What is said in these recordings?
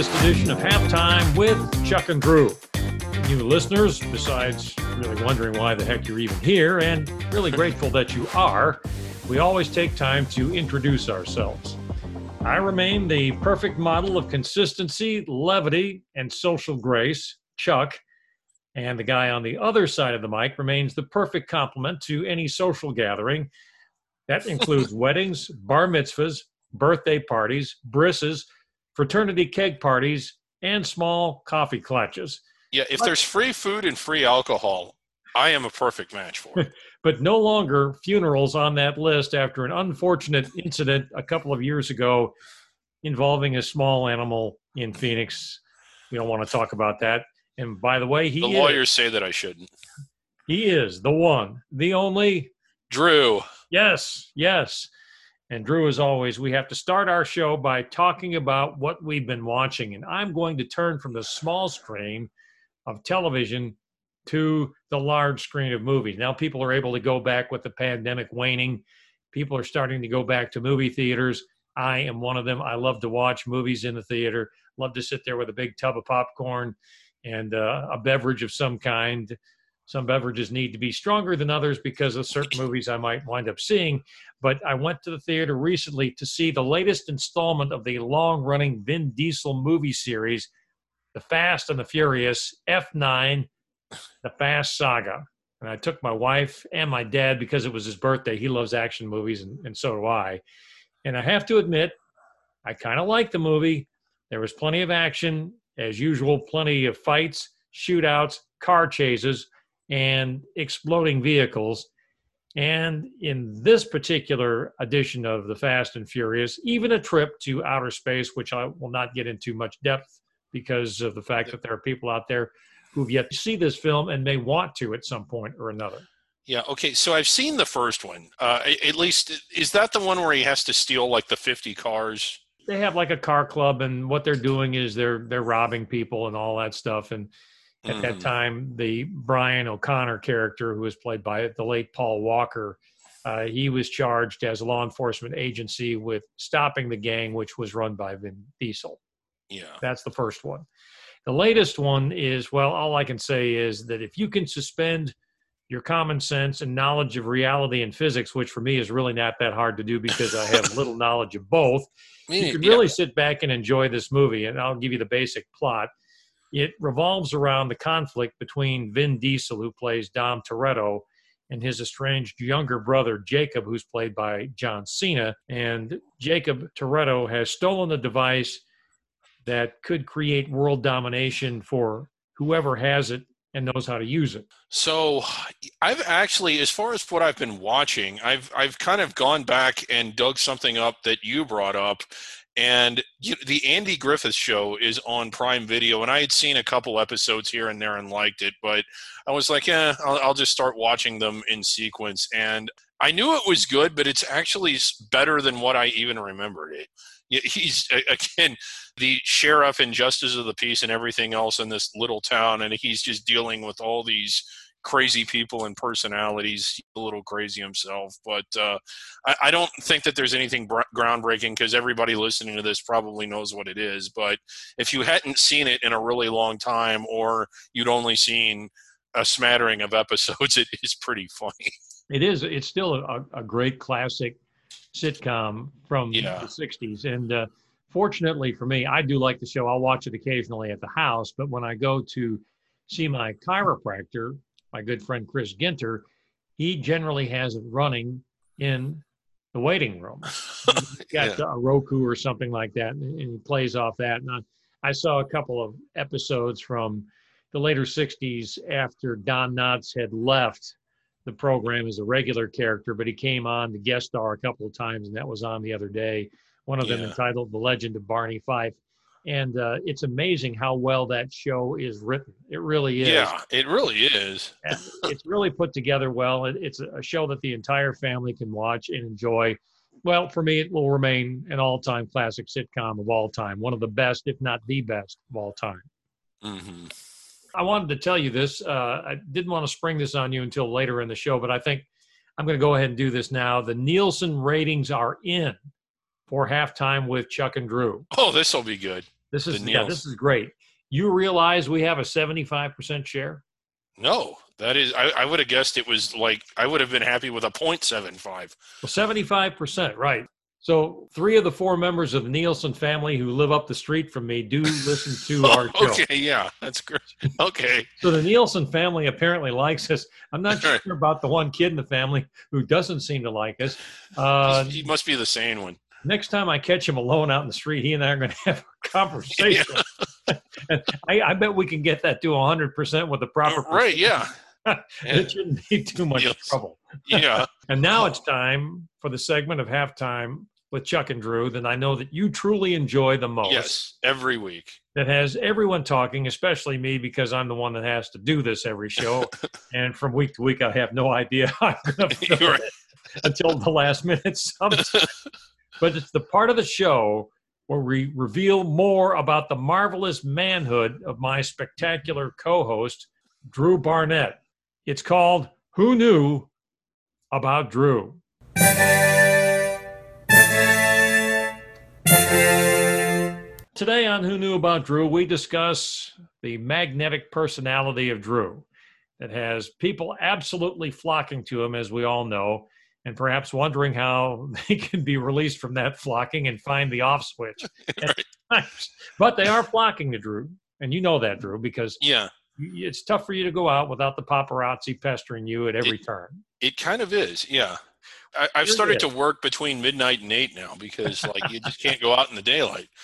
welcome to this latest edition of Halftime with Chuck and Drew. You listeners, besides really wondering why the heck you're even here, and really grateful that you are, we always take time to introduce ourselves. I remain the perfect model of consistency, levity, and social grace, Chuck, and the guy on the other side of the mic remains the perfect complement to any social gathering. That includes weddings, bar mitzvahs, birthday parties, brisses, fraternity keg parties, and small coffee clutches. Yeah, if there's free food and free alcohol, I am a perfect match for it. but no longer funerals on that list after an unfortunate incident a couple of years ago involving a small animal in Phoenix. We don't want to talk about that. And by the way, he the is, lawyers say that I shouldn't. He is the one, the only Drew. Yes, yes. And Drew, as always, we have to start our show by talking about what we've been watching. And I'm going to turn from the small screen of television to the large screen of movies. Now people are able to go back with the pandemic waning. People are starting to go back to movie theaters. I am one of them. I love to watch movies in the theater. Love to sit there with a big tub of popcorn and uh, a beverage of some kind. Some beverages need to be stronger than others because of certain movies I might wind up seeing. But I went to the theater recently to see the latest installment of the long running Vin Diesel movie series, The Fast and the Furious F9, The Fast Saga. And I took my wife and my dad because it was his birthday. He loves action movies, and, and so do I. And I have to admit, I kind of liked the movie. There was plenty of action, as usual, plenty of fights, shootouts, car chases, and exploding vehicles. And in this particular edition of The Fast and Furious, even a trip to outer space, which I will not get into much depth because of the fact that there are people out there who've yet to see this film and may want to at some point or another. Yeah. Okay. So I've seen the first one. Uh, at least, is that the one where he has to steal like the fifty cars? They have like a car club, and what they're doing is they're they're robbing people and all that stuff. And at mm-hmm. that time, the Brian O'Connor character, who was played by the late Paul Walker, uh, he was charged as a law enforcement agency with stopping the gang, which was run by Vin Diesel. Yeah. That's the first one. The latest one is well, all I can say is that if you can suspend your common sense and knowledge of reality and physics, which for me is really not that hard to do because I have little knowledge of both, you can really sit back and enjoy this movie. And I'll give you the basic plot. It revolves around the conflict between Vin Diesel, who plays Dom Toretto, and his estranged younger brother, Jacob, who's played by John Cena. And Jacob Toretto has stolen the device that could create world domination for whoever has it and knows how to use it. So, I've actually, as far as what I've been watching, I've I've kind of gone back and dug something up that you brought up, and the Andy Griffith Show is on Prime Video, and I had seen a couple episodes here and there and liked it, but I was like, yeah, I'll, I'll just start watching them in sequence, and I knew it was good, but it's actually better than what I even remembered it. He's again the sheriff and justice of the peace and everything else in this little town and he's just dealing with all these crazy people and personalities a little crazy himself but uh, I, I, don't think that there's anything br- groundbreaking because everybody listening to this probably knows what it is but if you hadn't seen it in a really long time or you'd only seen a smattering of episodes it is pretty funny it is it's still a, a great classic sitcom from yeah. the 60s. And uh, fortunately for me, I do like the show. I'll watch it occasionally at the house, but when I go to see my chiropractor, my good friend Chris Ginter, he generally has it running in the waiting room. He's got yeah. a Roku or something like that, and he plays off that. And I, I saw a couple of episodes from the later 60s after Don Knotts had left the program as a regular character, but he came on to guest star a couple of times, and that was on the other day. One of them entitled "The Legend of Barney Fife," and uh, it's amazing how well that show is written. It really is. Yeah, it really is. it's really put together well. It, it's a show that the entire family can watch and enjoy. Well, for me, it will remain an all-time classic sitcom of all time, one of the best, if not the best, of all time. Mm-hmm. I wanted to tell you this. Uh, I didn't want to spring this on you until later in the show, but I think I'm going to go ahead and do this now. The Nielsen ratings are in for halftime with Chuck and Drew. Oh, this will be good. This is yeah, this is great. You realize we have a 75% share? No, that is. I, I would have guessed it was like I would have been happy with a point seven five. Well, 75%, right. So three of the four members of the Nielsen family who live up the street from me do listen to our show. okay, yeah, that's great. Okay, So the Nielsen family apparently likes us. I'm not sure about the one kid in the family who doesn't seem to like us. Uh, he must be the sane one. Next time I catch him alone out in the street, he and I are going to have a conversation. And I, I bet we can get that to 100% with the proper. Right? Yeah. It shouldn't be too much Yes. trouble. Yeah. And now it's time for the segment of halftime with Chuck and Drew that I know that you truly enjoy the most. Yes. Every week. That has everyone talking, especially me, because I'm the one that has to do this every show. and from week to week, I have no idea how I'm going to fill You're right. it until the last minute sometimes. But it's the part of the show where we reveal more about the marvelous manhood of my spectacular co host, Drew Barnett. It's called Who Knew About Drew? Today on Who Knew About Drew, we discuss the magnetic personality of Drew that has people absolutely flocking to him, as we all know, and perhaps wondering how they can be released from that flocking and find the off switch. times. But they are flocking to Drew, and you know that, Drew, because Yeah. it's tough for you to go out without the paparazzi pestering you at every turn. It kind of is. Yeah. I, I've Sure started to work between midnight and eight now because like you just can't go out in the daylight.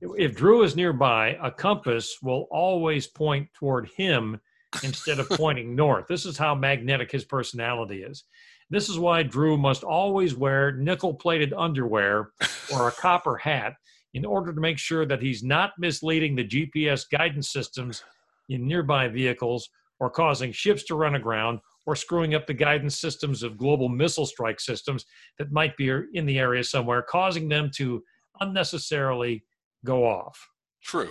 If Drew is nearby, a compass will always point toward him instead of pointing north. This is how magnetic his personality is. This is why Drew must always wear nickel plated underwear or a copper hat in order to make sure that he's not misleading the GPS guidance systems in nearby vehicles or causing ships to run aground or screwing up the guidance systems of global missile strike systems that might be in the area somewhere, causing them to unnecessarily go off. True.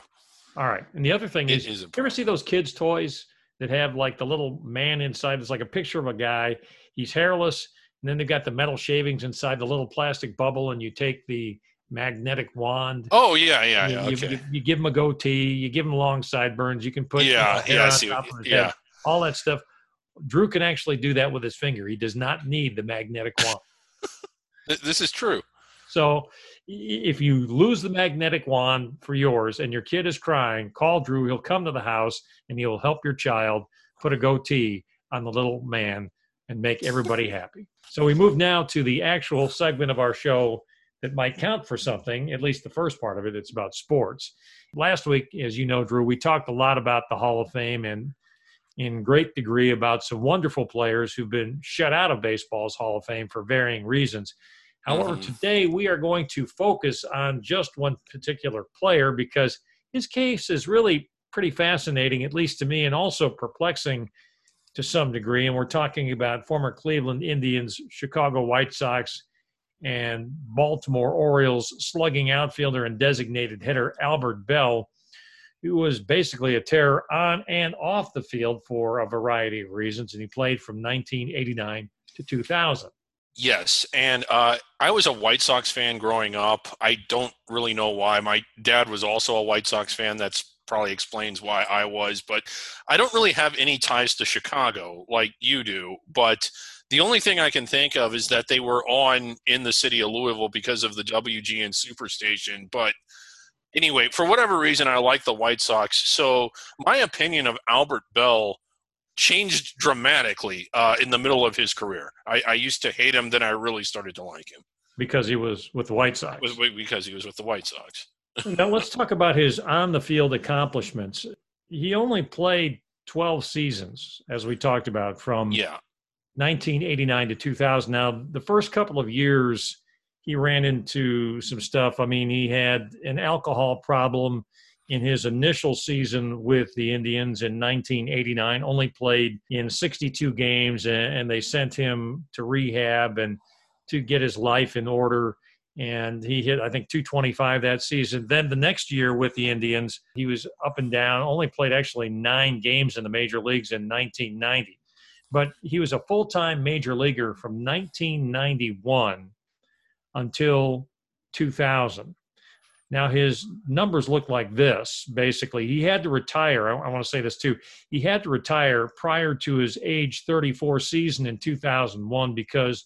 All right. And the other thing It is, is you ever see those kids' toys that have like the little man inside? It's like a picture of a guy. He's hairless, and then they've got the metal shavings inside the little plastic bubble, and you take the magnetic wand. Oh yeah, yeah, yeah. you- Okay. you, you give him a goatee, you give him long sideburns, you can put you know, Yeah, hair yeah, on see. top of his Yeah. head, all that stuff. Drew can actually do that with his finger. He does not need the magnetic wand. This is true. So if you lose the magnetic wand for yours and your kid is crying, call Drew. He'll come to the house and he'll help your child put a goatee on the little man and make everybody happy. So we move now to the actual segment of our show that might count for something, at least the first part of it. It's about sports. Last week, as you know, Drew, we talked a lot about the Hall of Fame and in great degree about some wonderful players who've been shut out of baseball's Hall of Fame for varying reasons. However, Mhm. today we are going to focus on just one particular player because his case is really pretty fascinating, at least to me, and also perplexing to some degree. And we're talking about former Cleveland Indians, Chicago White Sox, and Baltimore Orioles slugging outfielder and designated hitter Albert Belle, who was basically a terror on and off the field for a variety of reasons. And he played from 1989 to 2000. Yes, and uh, I was a White Sox fan growing up. I don't really know why. My dad was also a White Sox fan. That's probably explains why I was, but I don't really have any ties to Chicago like you do. But the only thing I can think of is that they were on in the city of Louisville because of the WGN Superstation. But anyway, for whatever reason, I like the White Sox. So my opinion of Albert Belle changed dramatically uh, in the middle of his career. I, I used to hate him, then I really started to like him because he was with the White Sox. because he was with the White Sox. Now let's talk about his on the field accomplishments. He only played 12 seasons, as we talked about, from Yeah, 1989 to 2000. Now, the first couple of years, he ran into some stuff. I mean, he had an alcohol problem in his initial season with the Indians in 1989, only played in 62 games, and, and they sent him to rehab and to get his life in order. And he hit, I think, 225 that season. Then the next year with the Indians, he was up and down, only played actually nine games in the major leagues in 1990 but he was a full-time major leaguer from 1991 until 2000. Now, his numbers look like this basically. He had to retire. I, I want to say this too. He had to retire prior to his age 34 season in 2001 because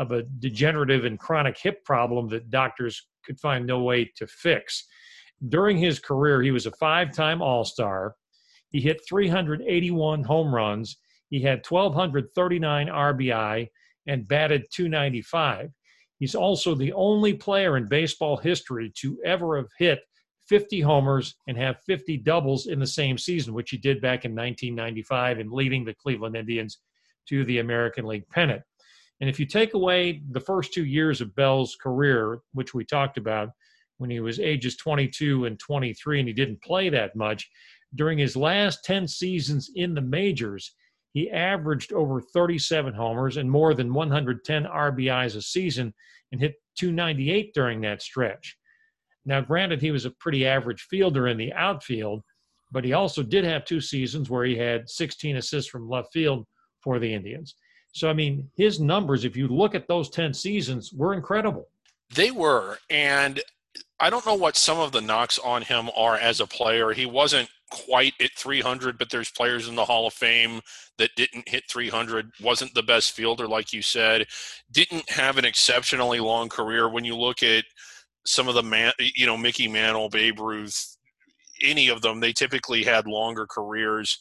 of a degenerative and chronic hip problem that doctors could find no way to fix. During his career, he was a five time All Star. He hit 381 home runs. He had 1,239 RBI and batted 295. He's also the only player in baseball history to ever have hit 50 homers and have 50 doubles in the same season, which he did back in 1995 and leading the Cleveland Indians to the American League pennant. And if you take away the first two years of Belle's career, which we talked about when he was ages 22 and 23 and he didn't play that much, during his last 10 seasons in the majors, he averaged over 37 homers and more than 110 RBIs a season and hit 298 during that stretch. Now, granted, he was a pretty average fielder in the outfield, but he also did have two seasons where he had 16 assists from left field for the Indians. So, I mean, his numbers, if you look at those 10 seasons, were incredible. They were. And I don't know what some of the knocks on him are as a player. He wasn't quite at 300, but there's players in the Hall of Fame that didn't hit 300, wasn't the best fielder, like you said, didn't have an exceptionally long career. When you look at some of the man, you know, Mickey Mantle, Babe Ruth, any of them, they typically had longer careers.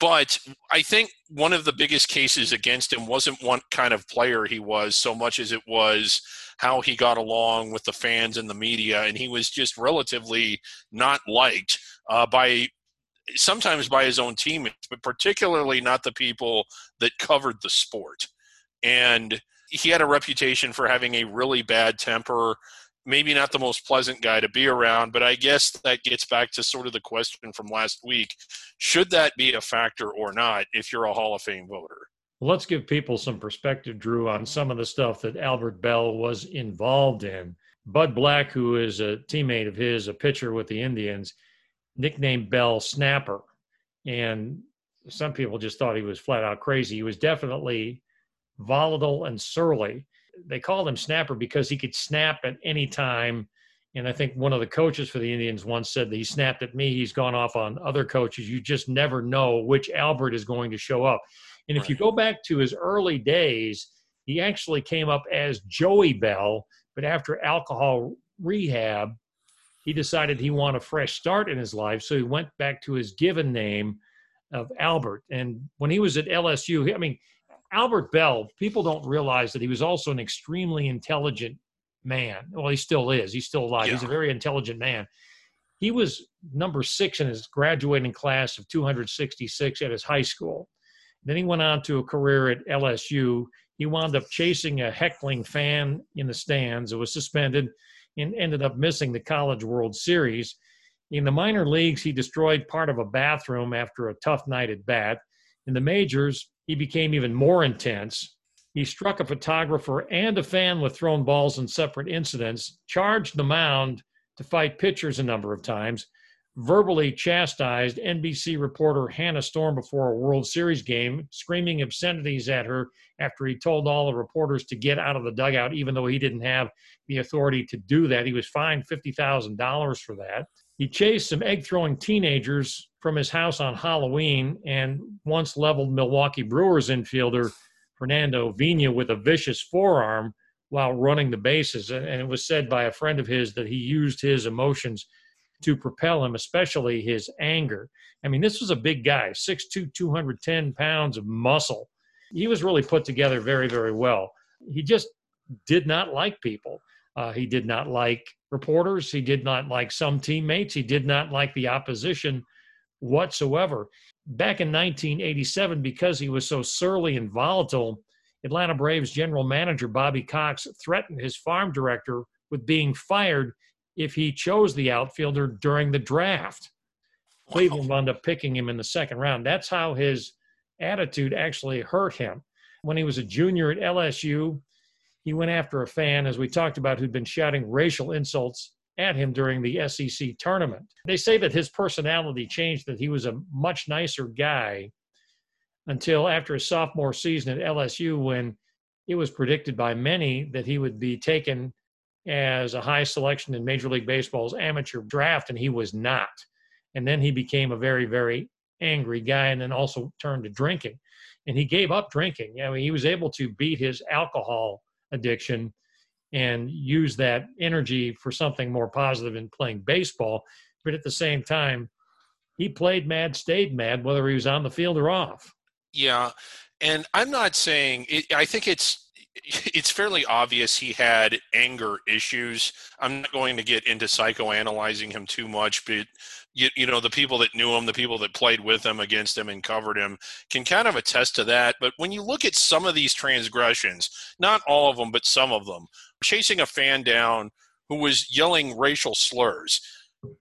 But I think one of the biggest cases against him wasn't what kind of player he was so much as it was how he got along with the fans and the media. And he was just relatively not liked uh, by sometimes by his own teammates, but particularly not the people that covered the sport. And he had a reputation for having a really bad temper, maybe not the most pleasant guy to be around, but I guess that gets back to sort of the question from last week. Should that be a factor or not if you're a Hall of Fame voter? Well, let's give people some perspective, Drew, on some of the stuff that Albert Belle was involved in. Bud Black, who is a teammate of his, a pitcher with the Indians, nicknamed Belle Snapper. And some people just thought he was flat out crazy. He was definitely volatile and surly. They called him Snapper because he could snap at any time. And I think one of the coaches for the Indians once said that he snapped at me. He's gone off on other coaches. You just never know which Albert is going to show up. And if right. you go back to his early days, he actually came up as Joey Belle, but after alcohol rehab, he decided he wanted a fresh start in his life, so he went back to his given name of Albert. And when he was at LSU, I mean, Albert Belle, people don't realize that he was also an extremely intelligent man. Well, he still is. He's still alive. Yeah. He's a very intelligent man. He was number six in his graduating class of 266 at his high school. Then he went on to a career at LSU. He wound up chasing a heckling fan in the stands. It was suspended and ended up missing the College World Series. In the minor leagues, he destroyed part of a bathroom after a tough night at bat. In the majors, he became even more intense. He struck a photographer and a fan with thrown balls in separate incidents, charged the mound to fight pitchers a number of times, verbally chastised NBC reporter Hannah Storm before a World Series game, screaming obscenities at her after he told all the reporters to get out of the dugout, even though he didn't have the authority to do that. He was fined $50,000 for that. He chased some egg throwing teenagers from his house on Halloween and once leveled Milwaukee Brewers infielder Fernando Vina with a vicious forearm while running the bases. And it was said by a friend of his that he used his emotions to propel him, especially his anger. I mean, this was a big guy, 6'2, 210 pounds of muscle. He was really put together very, very well. He just did not like people. Uh, he did not like reporters. He did not like some teammates. He did not like the opposition whatsoever. Back in 1987, because he was so surly and volatile, Atlanta Braves general manager Bobby Cox threatened his farm director with being fired if he chose the outfielder during the draft. Cleveland wound up picking him in the second round. That's how his attitude actually hurt him. When he was a junior at LSU, he went after a fan, as we talked about, who'd been shouting racial insults at him during the SEC tournament. They say that his personality changed, that he was a much nicer guy until after his sophomore season at LSU when it was predicted by many that he would be taken as a high selection in Major League Baseball's amateur draft, and he was not. And then he became a very, very angry guy and then also turned to drinking. And he gave up drinking. I mean, he was able to beat his alcohol addiction and use that energy for something more positive in playing baseball. But at the same time, he played mad, stayed mad, whether he was on the field or off. Yeah. And I'm not saying, it, I think it's, it's fairly obvious he had anger issues. I'm not going to get into psychoanalyzing him too much, but you, you know the people that knew him, the people that played with him, against him, and covered him can kind of attest to that. But when you look at some of these transgressions, not all of them, but some of them, chasing a fan down who was yelling racial slurs.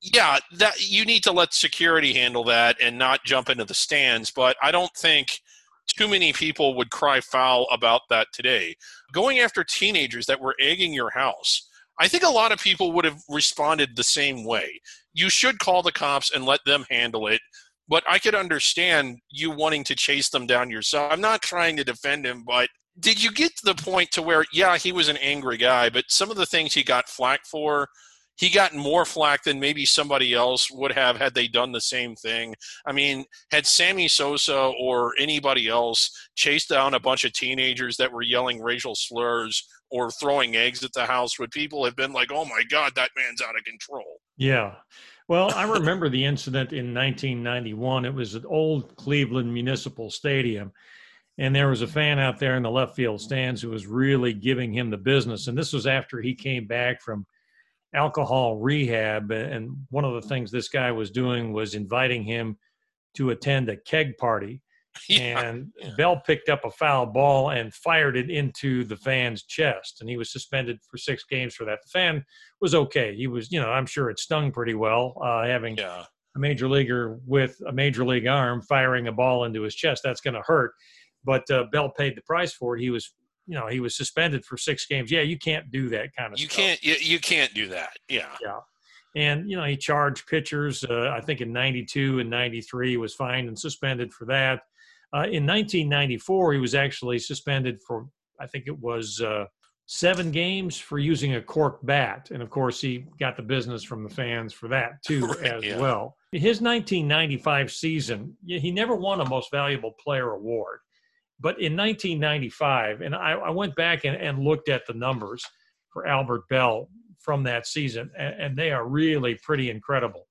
Yeah, that you need to let security handle that and not jump into the stands. But I don't think too many people would cry foul about that today. Going after teenagers that were egging your house, I think a lot of people would have responded the same way. You should call the cops and let them handle it. But I could understand you wanting to chase them down yourself. I'm not trying to defend him, but did you get to the point to where, yeah, he was an angry guy, but some of the things he got flack for, he got more flack than maybe somebody else would have had they done the same thing. I mean, had Sammy Sosa or anybody else chased down a bunch of teenagers that were yelling racial slurs or throwing eggs at the house, would people have been like, oh my God, that man's out of control? Yeah. Well, I remember the incident in 1991. It was at Old Cleveland Municipal Stadium. And there was a fan out there in the left field stands who was really giving him the business. And this was after he came back from alcohol rehab. And one of the things this guy was doing was inviting him to attend a keg party. Yeah, and yeah. Belle picked up a foul ball and fired it into the fan's chest. And he was suspended for six games for that. The fan was okay. He was, you know, I'm sure it stung pretty well uh, having yeah. a major leaguer with a major league arm firing a ball into his chest. That's going to hurt. But uh, Belle paid the price for it. He was you know he was suspended for six games. Yeah, you can't do that kind of. You stuff. can't. You, you can't do that. Yeah. Yeah. And you know he charged pitchers. Uh, I think in '92 and '93 was fined and suspended for that. Uh, in 1994, he was actually suspended for I think it was uh, seven games for using a cork bat, and of course he got the business from the fans for that too right, as yeah. well. His 1995 season, he never won a Most Valuable Player award. But in 1995, and I, I went back and, and, looked at the numbers for Albert Belle from that season, and, and they are really pretty incredible.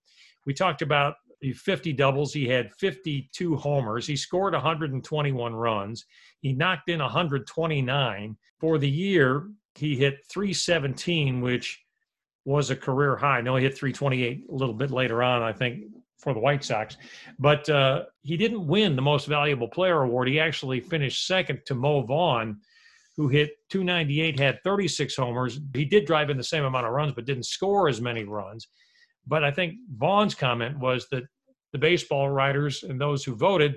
We talked about the 50 doubles. He had 52 homers. He scored 121 runs. He knocked in 129. For the year, he hit 317, which was a career high. No, he hit 328 a little bit later on, I think, for the White Sox. But uh, he didn't win the Most Valuable Player award. He actually finished second to Mo Vaughn, who hit 298, had 36 homers. He did drive in the same amount of runs, but didn't score as many runs. But I think Vaughn's comment was that the baseball writers and those who voted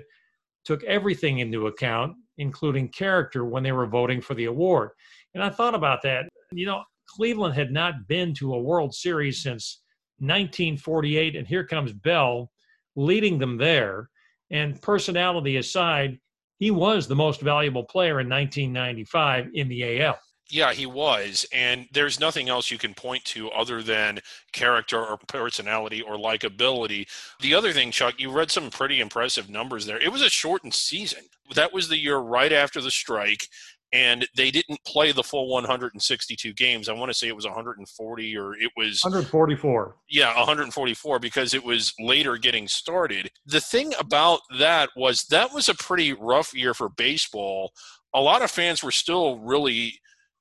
took everything into account, including character, when they were voting for the award. And I thought about that. You know, Cleveland had not been to a World Series since 1948, and here comes Belle leading them there. And personality aside, he was the most valuable player in 1995 in the AL. Yeah, he was. And there's nothing else you can point to other than character or personality or likability. The other thing, Chuck, you read some pretty impressive numbers there. It was a shortened season. That was the year right after the strike and they didn't play the full 162 games. I want to say it was 140 or it was 144. Yeah, 144 because it was later getting started. The thing about that was that was a pretty rough year for baseball. A lot of fans were still really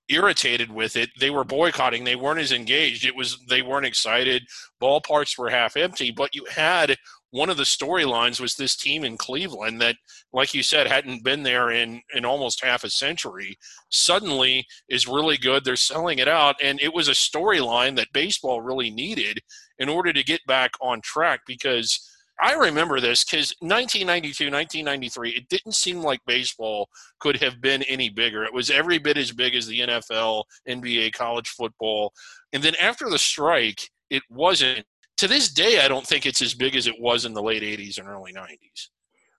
irritated with it. They were boycotting. They weren't as engaged. It was they weren't excited. Ballparks were half empty, but you had one of the storylines was this team in Cleveland that, like you said, hadn't been there in, in almost half a century, suddenly is really good. They're selling it out. And it was a storyline that baseball really needed in order to get back on track because I remember this because 1992, 1993, it didn't seem like baseball could have been any bigger. It was every bit as big as the NFL, NBA, college football. And then after the strike, it wasn't to this day, I don't think it's as big as it was in the late 80s and early 90s.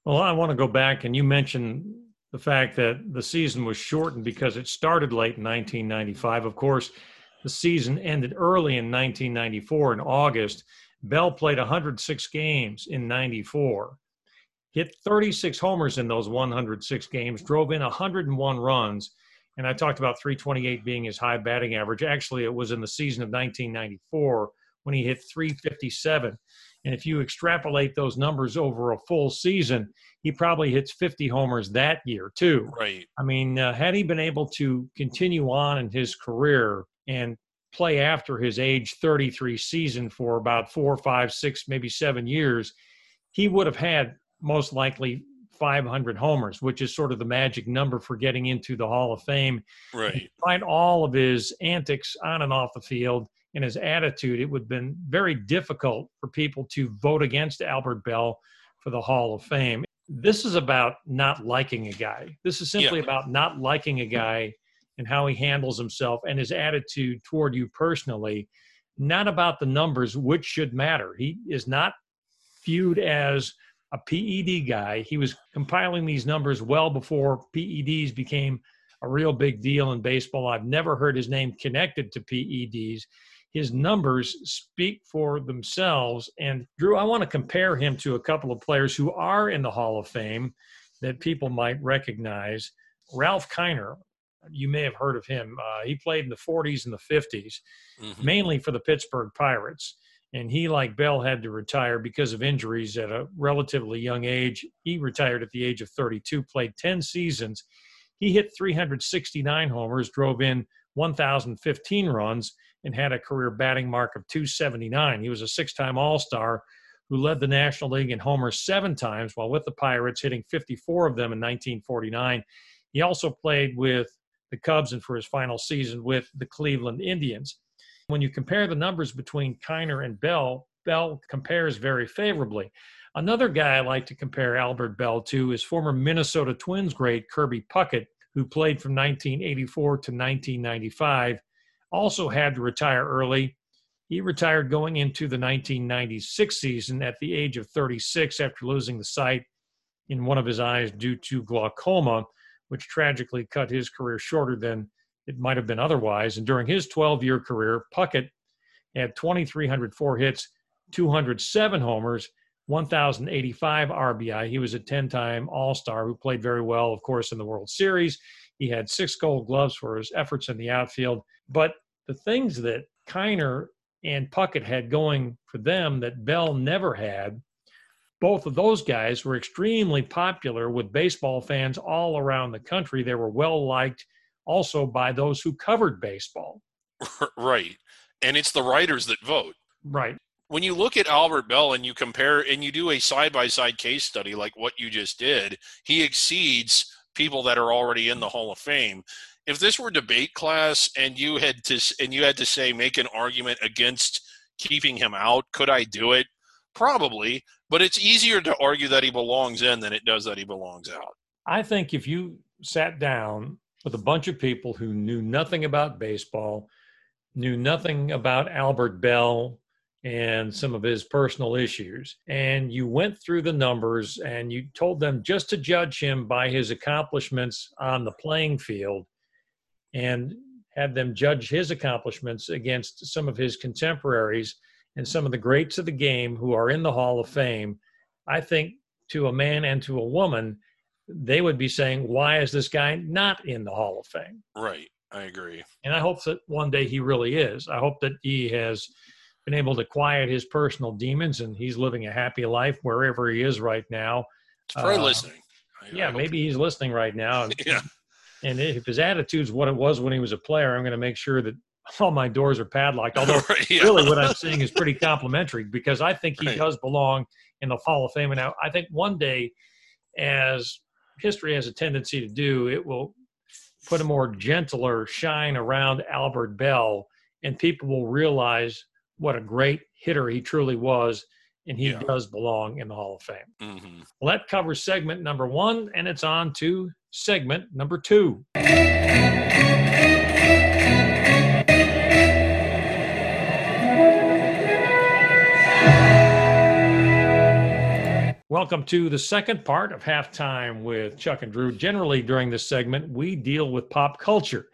Well, I want to go back, and you mentioned the fact that the season was shortened because it started late in 1995. Of course, the season ended early in 1994 in August. Belle played 106 games in 94, hit 36 homers in those 106 games, drove in 101 runs. And I talked about 328 being his high batting average. Actually, it was in the season of 1994 when he hit 357. And if you extrapolate those numbers over a full season, he probably hits 50 homers that year, too. Right. I mean, uh, had he been able to continue on in his career and play after his age 33 season for about four, five, six, maybe seven years, he would have had most likely 500 homers, which is sort of the magic number for getting into the Hall of Fame. Right. Despite all of his antics on and off the field and his attitude, it would have been very difficult for people to vote against Albert Belle for the Hall of Fame. This is about not liking a guy. This is simply Yeah. about not liking a guy and how he handles himself and his attitude toward you personally, not about the numbers, which should matter. He is not viewed as a PED guy. He was compiling these numbers well before PEDs became a real big deal in baseball. I've never heard his name connected to PEDs. His numbers speak for themselves. And Drew, I want to compare him to a couple of players who are in the Hall of Fame that people might recognize. Ralph Kiner, you may have heard of him. Uh, he played in the 40s and the 50s, Mhm. mainly for the Pittsburgh Pirates. And he, like Belle, had to retire because of injuries at a relatively young age. He retired at the age of 32, played 10 seasons. He hit 369 homers, drove in 1,015 runs, and had a career batting mark of 279. He was a six time All Star who led the National League in homers seven times while with the Pirates, hitting 54 of them in 1949. He also played with the Cubs and for his final season with the Cleveland Indians. When you compare the numbers between Kiner and Belle, Belle compares very favorably. Another guy I like to compare Albert Belle to is former Minnesota Twins great Kirby Puckett, who played from 1984 to 1995. Also had to retire early. He retired going into the 1996 season at the age of 36 after losing the sight in one of his eyes due to glaucoma, which tragically cut his career shorter than it might have been otherwise. And during his 12 year career, Puckett had 2,304 hits, 207 homers, 1,085 RBI. He was a 10 time All Star who played very well, of course, in the World Series. He had six gold gloves for his efforts in the outfield. But the things that Kiner and Puckett had going for them that Belle never had, both of those guys were extremely popular with baseball fans all around the country. They were well liked also by those who covered baseball. right. And it's the writers that vote. Right. When you look at Albert Belle and you compare and you do a side by side case study like what you just did, he exceeds people that are already in the Hall of Fame. If this were debate class and you had to and you had to say make an argument against keeping him out, could I do it? Probably, but it's easier to argue that he belongs in than it does that he belongs out. I think if you sat down with a bunch of people who knew nothing about baseball, knew nothing about Albert Belle and some of his personal issues, and you went through the numbers and you told them just to judge him by his accomplishments on the playing field and had them judge his accomplishments against some of his contemporaries and some of the greats of the game who are in the Hall of Fame, I think to a man and to a woman, they would be saying, why is this guy not in the Hall of Fame? Right. I agree. And I hope that one day he really is. I hope that he has been able to quiet his personal demons and he's living a happy life wherever he is right now. It's probably Uh, listening. I- I Yeah, hope- maybe he's listening right now. And, Yeah. and if his attitude's what it was when he was a player, I'm going to make sure that all my doors are padlocked. Although yeah. really what I'm saying is pretty complimentary because I think he Right. does belong in the Hall of Fame. And I, I think one day, as history has a tendency to do, it will put a more gentler shine around Albert Belle, and people will realize what a great hitter he truly was, and he Yeah. does belong in the Hall of Fame. Mhm. Well, that covers segment number one, and it's on to segment number two. Welcome to the second part of Halftime with Chuck and Drew. Generally, during this segment, we deal with pop culture.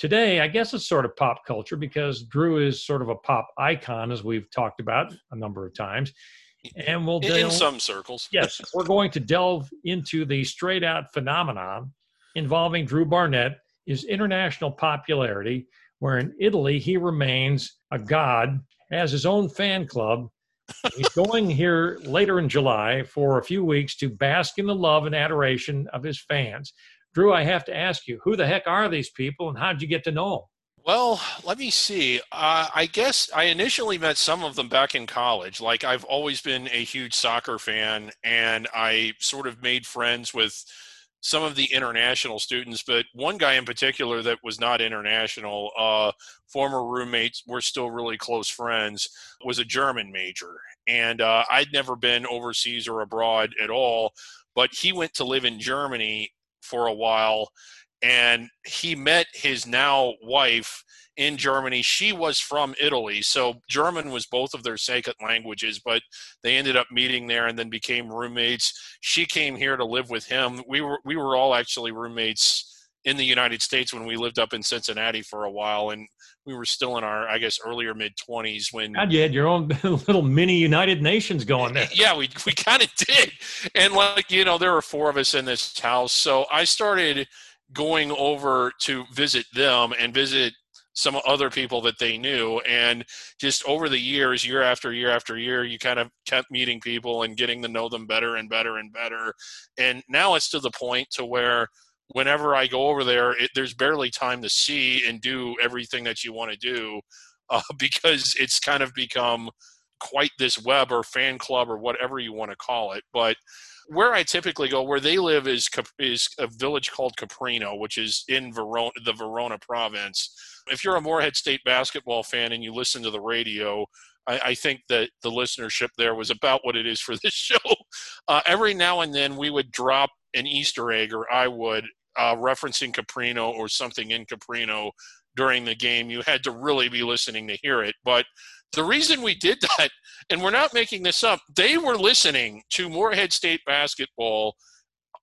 Today, I guess it's sort of pop culture because Drew is sort of a pop icon, as we've talked about a number of times. And we'll in, delve, in some circles. yes, we're going to delve into the straight out phenomenon involving Drew Barnett, his international popularity, where in Italy he remains a god, has his own fan club. He's going here later in July for a few weeks to bask in the love and adoration of his fans. Drew, I have to ask you, who the heck are these people and how'd you get to know them? Well, let me see. Uh, I guess I initially met some of them back in college. Like, I've always been a huge soccer fan, and I sort of made friends with some of the international students, but one guy in particular that was not international, uh, former roommates, we're still really close friends, was a German major. And uh, I'd never been overseas or abroad at all, but he went to live in Germany for a while and he met his now wife in Germany. She was from Italy, so German was both of their second languages, but they ended up meeting there and then became roommates. She came here to live with him. We were we were all actually roommates in the United States when we lived up in Cincinnati for a while and we were still in our I guess earlier mid 20s when God, you had your own little mini United Nations going there. Yeah, we we kind of did. And like, you know, there were four of us in this house. So I started going over to visit them and visit some other people that they knew and just over the years year after year after year you kind of kept meeting people and getting to know them better and better and better and now it's to the point to where whenever i go over there it, there's barely time to see and do everything that you want to do uh, because it's kind of become quite this web or fan club or whatever you want to call it but where I typically go, where they live, is is a village called Caprino, which is in Verona, the Verona province. If you're a Morehead State basketball fan and you listen to the radio, I, I think that the listenership there was about what it is for this show. Uh, every now and then, we would drop an Easter egg, or I would, uh, referencing Caprino or something in Caprino during the game. You had to really be listening to hear it, but the reason we did that, and we're not making this up, they were listening to Morehead State basketball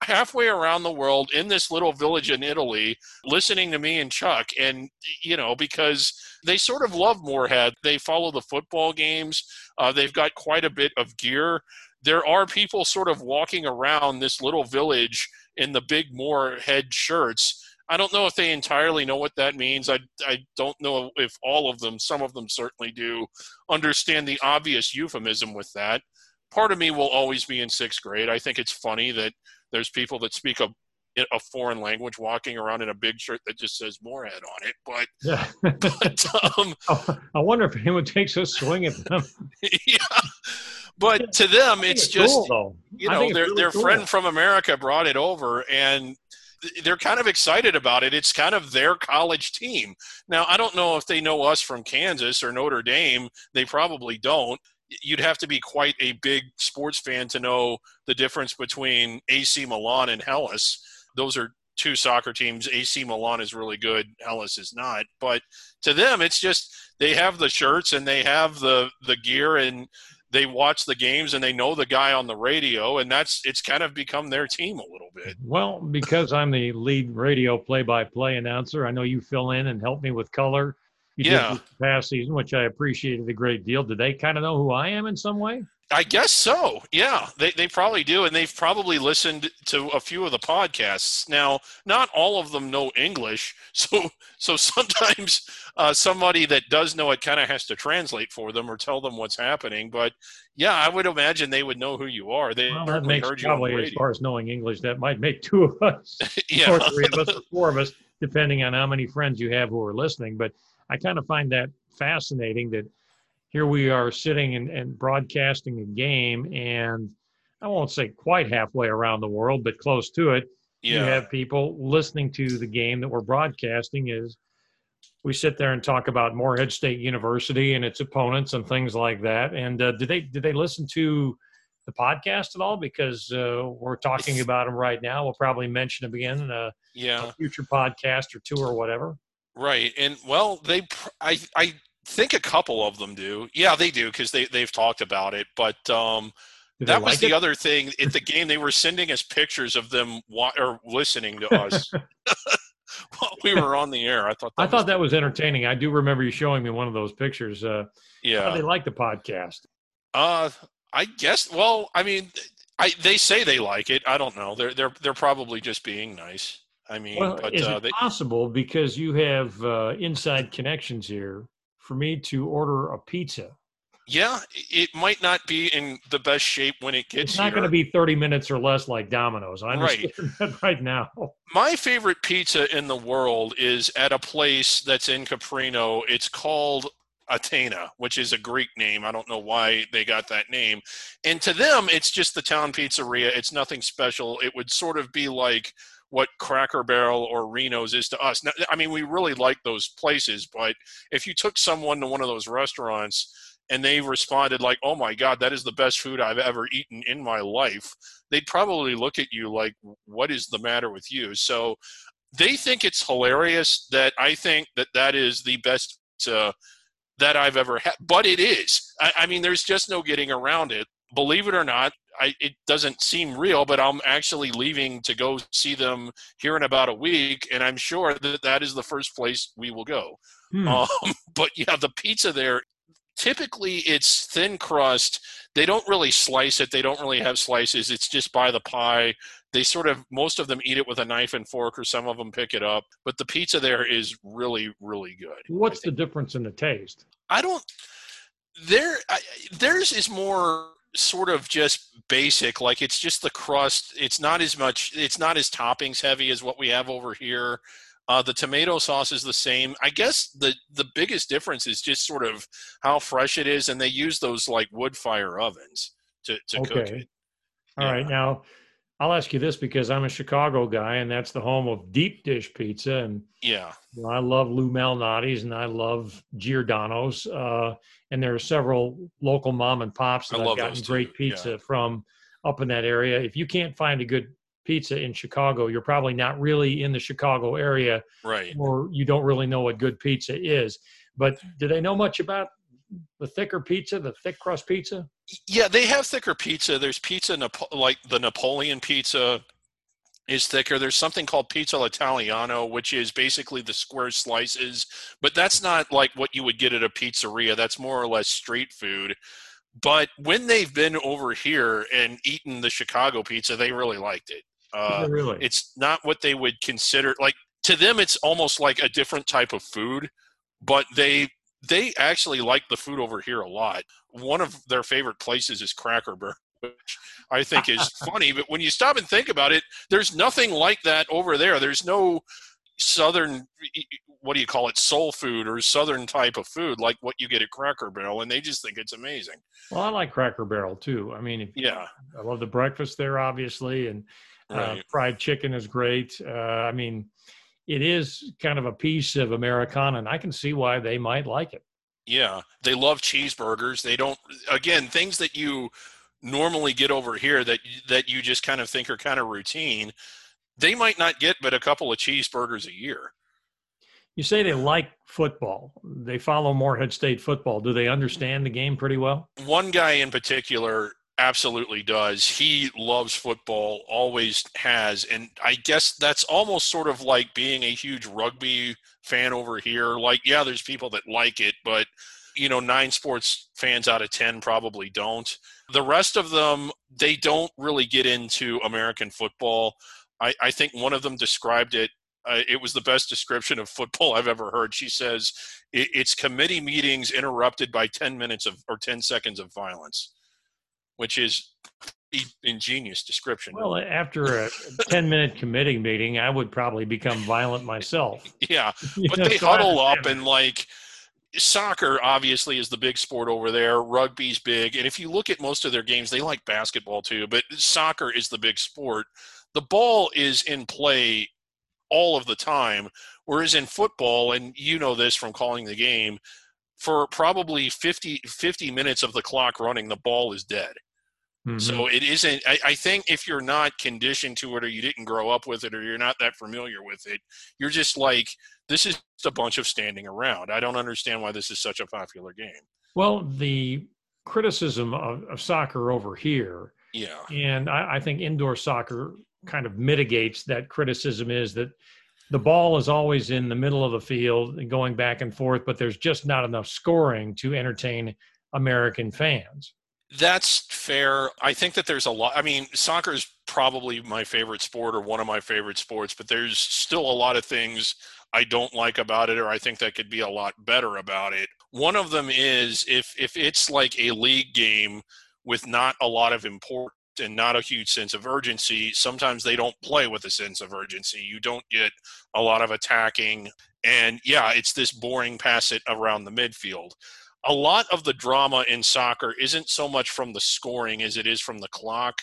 halfway around the world in this little village in Italy, listening to me and Chuck. And, you know, because they sort of love Morehead. they follow the football games, uh, they've got quite a bit of gear. There are people sort of walking around this little village in the big Morehead shirts I don't know if they entirely know what that means. I, I don't know if all of them, some of them certainly do, understand the obvious euphemism with that. Part of me will always be in sixth grade. I think it's funny that there's people that speak a, a foreign language walking around in a big shirt that just says Morehead on it. But, Yeah. but um, Oh, I wonder if anyone takes a swing at them. But to them, I think it's just cool, you know their really their cool. friend from America brought it over and they're kind of excited about it. It's kind of their college team. Now, I don't know if they know us from Kansas or Notre Dame. They probably don't. You'd have to be quite a big sports fan to know the difference between AC Milan and Hellas. Those are two soccer teams. AC Milan is really good, Hellas is not. But to them, it's just they have the shirts and they have the the gear and they watch the games and they know the guy on the radio and that's it's kind of become their team a little bit Well, because I'm the lead radio play-by-play announcer, I know you fill in and help me with color. You Yeah. did this past season, which I appreciated a great deal. do they kind of know who I am in some way? I guess so. Yeah they, they probably do and they've probably listened to a few of the podcasts. Now not all of them know english so so sometimes uh, somebody that does know it kind of has to translate for them or tell them what's happening but yeah i would imagine they would know who you are. They Well, that makes heard you probably as far as knowing English, that might make two of us, yeah or three of us, or four of us, depending on how many friends you have who are listening. But I kind of find that fascinating that here we are sitting and, and broadcasting a game, and I won't say quite halfway around the world, but close to it. You have people listening to the game that we're broadcasting. Is we sit there and talk about Morehead State University and its opponents and things like that. And uh, did they did they listen to the podcast at all? Because uh, we're talking about them right now. We'll probably mention them again in a, yeah a future podcast or two or whatever. Right, and well, they, pr- I, I think a couple of them do. Yeah, they do because they they've talked about it. But um, that was like the it? other thing at the game. They were sending us pictures of them wa- or listening to us. while we were on the air. I thought that I thought was that was entertaining. I do remember you showing me one of those pictures. Uh, yeah, they like the podcast. Uh, I guess. Well, I mean, I they say they like it. I don't know. They're they're they're probably just being nice. I mean, well, but is uh, it they, possible because you have uh, inside connections here for me to order a pizza? Yeah, it might not be in the best shape when it gets. Here. It's not going to be thirty minutes or less like Domino's. I understand right. that right now. My favorite pizza in the world is at a place that's in Caprino. It's called Atena, which is a Greek name. I don't know why they got that name. And to them, it's just the town pizzeria. It's nothing special. It would sort of be like what Cracker Barrel or Reno's is to us. Now, I mean, we really like those places, but if you took someone to one of those restaurants and they responded like, "Oh my God, that is the best food I've ever eaten in my life," they'd probably look at you like, "What is the matter with you?" So they think it's hilarious that I think that that is the best. Uh, that I've ever had, but it is. I, I mean, there's just no getting around it. Believe it or not, I, it doesn't seem real, but I'm actually leaving to go see them here in about a week, and I'm sure that that is the first place we will go. Hmm. Um, but yeah, the pizza there, typically it's thin crust. They don't really slice it. They don't really have slices. It's just by the pie. They sort of most of them eat it with a knife and fork, or some of them pick it up. But the pizza there is really, really good. What's the difference in the taste? I don't. There, I, theirs is more sort of just basic. Like it's just the crust. It's not as much. It's not as toppings heavy as what we have over here. Uh, the tomato sauce is the same. I guess the the biggest difference is just sort of how fresh it is, and they use those like wood fire ovens to to okay. cook it. All yeah. right, now I'll ask you this because I'm a Chicago guy, and that's the home of deep dish pizza, and yeah, you know, I love Lou Malnati's and I love Giordano's, uh, and there are several local mom and pops that I have gotten great pizza yeah. from up in that area. If you can't find a good pizza in Chicago, you're probably not really in the Chicago area, right? Or you don't really know what good pizza is. But do they know much about the thicker pizza, the thick crust pizza? Yeah, they have thicker pizza. There's pizza like the Napoleon pizza is thicker. There's something called pizza italiano, which is basically the square slices, but that's not like what you would get at a pizzeria. That's more or less street food. But when they've been over here and eaten the Chicago pizza, they really liked it. Uh, really? It's not what they would consider like to them. It's almost like a different type of food, but they they actually like the food over here a lot. One of their favorite places is Cracker Barrel, which I think is funny. But when you stop and think about it, there's nothing like that over there. There's no southern what do you call it soul food or southern type of food like what you get at cracker barrel and they just think it's amazing well i like cracker barrel too i mean yeah i love the breakfast there obviously and uh, right. fried chicken is great uh, i mean it is kind of a piece of Americana, and I can see why they might like it. Yeah, they love cheeseburgers. They don't again things that you normally get over here that that you just kind of think are kind of routine. They might not get but a couple of cheeseburgers a year. You say they like football. They follow Morehead State football. Do they understand the game pretty well? One guy in particular absolutely does. He loves football, always has. And I guess that's almost sort of like being a huge rugby fan over here. Like, yeah, there's people that like it, but, you know, nine sports fans out of 10 probably don't. The rest of them, they don't really get into American football. I, I think one of them described it. Uh, it was the best description of football I've ever heard. She says it, it's committee meetings interrupted by 10 minutes of or 10 seconds of violence which is ingenious description. Well, after a 10 minute committee meeting, I would probably become violent myself. yeah. But they huddle up and like soccer obviously is the big sport over there. Rugby's big. And if you look at most of their games, they like basketball too, but soccer is the big sport. The ball is in play all of the time. Whereas in football, and you know this from calling the game, for probably 50, 50 minutes of the clock running, the ball is dead. Mm-hmm. So it isn't. I, I, think if you're not conditioned to it, or you didn't grow up with it, or you're not that familiar with it, you're just like, this is a bunch of standing around. I don't understand why this is such a popular game. Well, the criticism of, of soccer over here, yeah, and I, I think indoor soccer kind of mitigates that criticism is that the ball is always in the middle of the field and going back and forth, but there's just not enough scoring to entertain American fans. That's fair. I think that there's a lot. I mean, soccer is probably my favorite sport or one of my favorite sports, but there's still a lot of things I don't like about it or I think that could be a lot better about it. One of them is if if it's like a league game with not a lot of importance and not a huge sense of urgency, sometimes they don't play with a sense of urgency. You don't get a lot of attacking and yeah, it's this boring pass it around the midfield a lot of the drama in soccer isn't so much from the scoring as it is from the clock.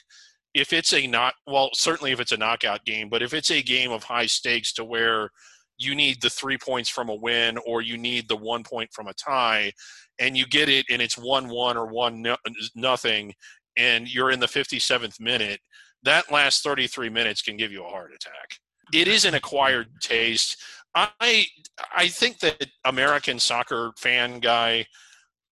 If it's a not well, certainly if it's a knockout game, but if it's a game of high stakes to where you need the three points from a win or you need the one point from a tie, and you get it and it's one one or one no, nothing, and you're in the 57th minute, that last 33 minutes can give you a heart attack. It is an acquired taste. I I think that American soccer fan guy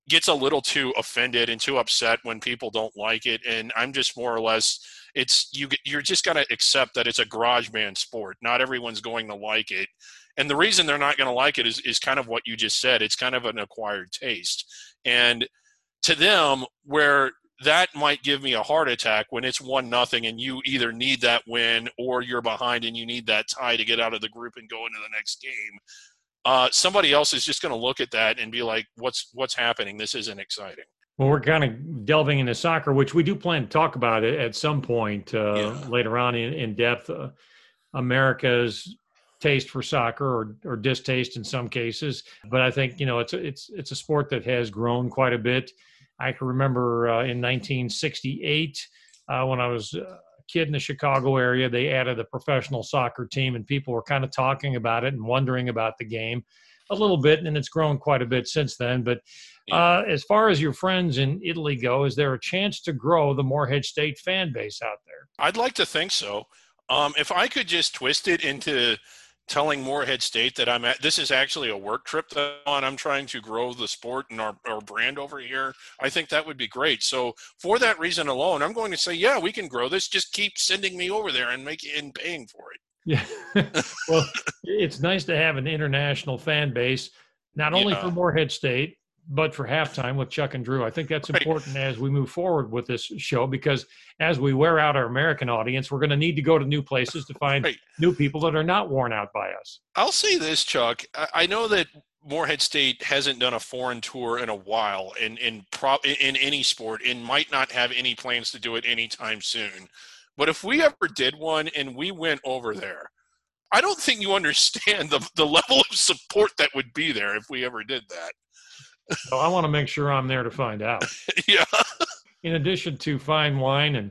gets a little too offended and too upset when people don't like it and i'm just more or less it's you you're just going to accept that it's a garage band sport not everyone's going to like it and the reason they're not going to like it is, is kind of what you just said it's kind of an acquired taste and to them where that might give me a heart attack when it's one nothing and you either need that win or you're behind and you need that tie to get out of the group and go into the next game uh, somebody else is just going to look at that and be like, "What's what's happening? This isn't exciting." Well, we're kind of delving into soccer, which we do plan to talk about it at some point uh, yeah. later on in, in depth. Uh, America's taste for soccer or, or distaste in some cases, but I think you know it's a, it's it's a sport that has grown quite a bit. I can remember uh, in 1968 uh, when I was uh, kid in the Chicago area, they added a professional soccer team, and people were kind of talking about it and wondering about the game a little bit, and it's grown quite a bit since then. But uh, as far as your friends in Italy go, is there a chance to grow the Morehead State fan base out there? I'd like to think so. Um, if I could just twist it into telling Morehead State that I'm at. This is actually a work trip that I'm on. I'm trying to grow the sport and our, our brand over here. I think that would be great. So for that reason alone, I'm going to say, yeah, we can grow this. Just keep sending me over there and making and paying for it. Yeah. well, it's nice to have an international fan base, not only yeah. for Morehead State, but for halftime with Chuck and Drew. I think that's important right. as we move forward with this show because as we wear out our American audience, we're going to need to go to new places to find right. new people that are not worn out by us. I'll say this, Chuck. I know that Morehead State hasn't done a foreign tour in a while in in pro, in any sport and might not have any plans to do it anytime soon. But if we ever did one and we went over there, I don't think you understand the the level of support that would be there if we ever did that so I want to make sure I'm there to find out. yeah. In addition to fine wine and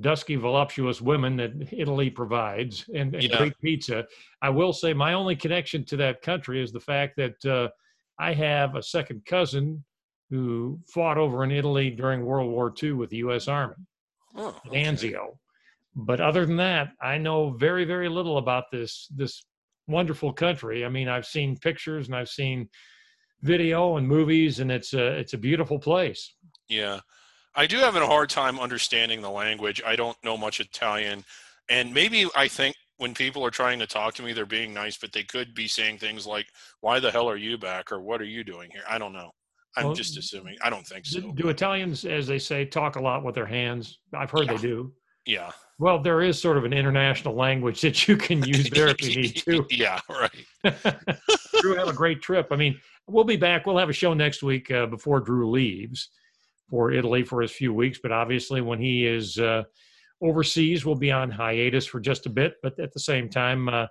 dusky, voluptuous women that Italy provides and, and yeah. great pizza, I will say my only connection to that country is the fact that uh, I have a second cousin who fought over in Italy during World War II with the U.S. Army, oh, okay. Anzio. But other than that, I know very, very little about this this wonderful country. I mean, I've seen pictures and I've seen video and movies, and it's a it's a beautiful place. Yeah, I do have a hard time understanding the language. I don't know much Italian, and maybe I think when people are trying to talk to me, they're being nice, but they could be saying things like, "Why the hell are you back?" or "What are you doing here?" I don't know. I'm well, just assuming. I don't think so. Do Italians, as they say, talk a lot with their hands? I've heard yeah. they do. Yeah. Well, there is sort of an international language that you can use there if you need to. yeah, right. Drew, have a great trip. I mean, we'll be back. We'll have a show next week uh, before Drew leaves for Italy for his few weeks. But obviously, when he is uh, overseas, we'll be on hiatus for just a bit. But at the same time, uh,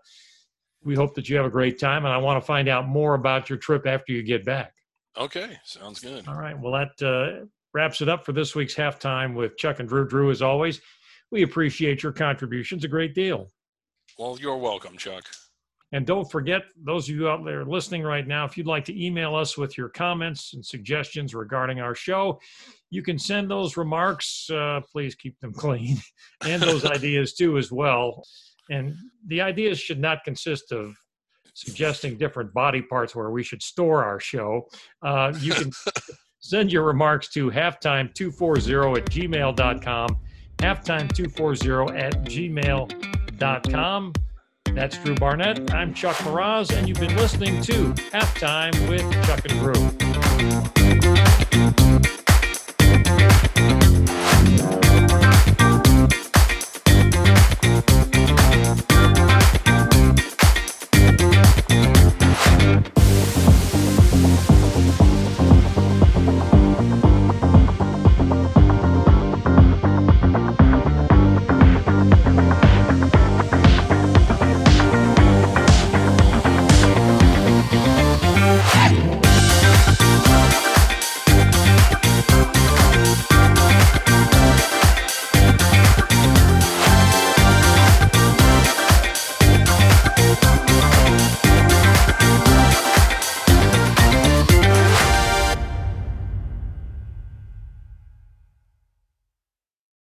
we hope that you have a great time. And I want to find out more about your trip after you get back. Okay, sounds good. All right. Well, that uh, wraps it up for this week's halftime with Chuck and Drew. Drew, as always, we appreciate your contributions a great deal. Well, you're welcome, Chuck. And don't forget, those of you out there listening right now, if you'd like to email us with your comments and suggestions regarding our show, you can send those remarks. Uh, please keep them clean and those ideas too, as well. And the ideas should not consist of suggesting different body parts where we should store our show. Uh, you can send your remarks to halftime240 at gmail.com, halftime240 at gmail.com. That's Drew Barnett. I'm Chuck Meraz, and you've been listening to Halftime with Chuck and Drew.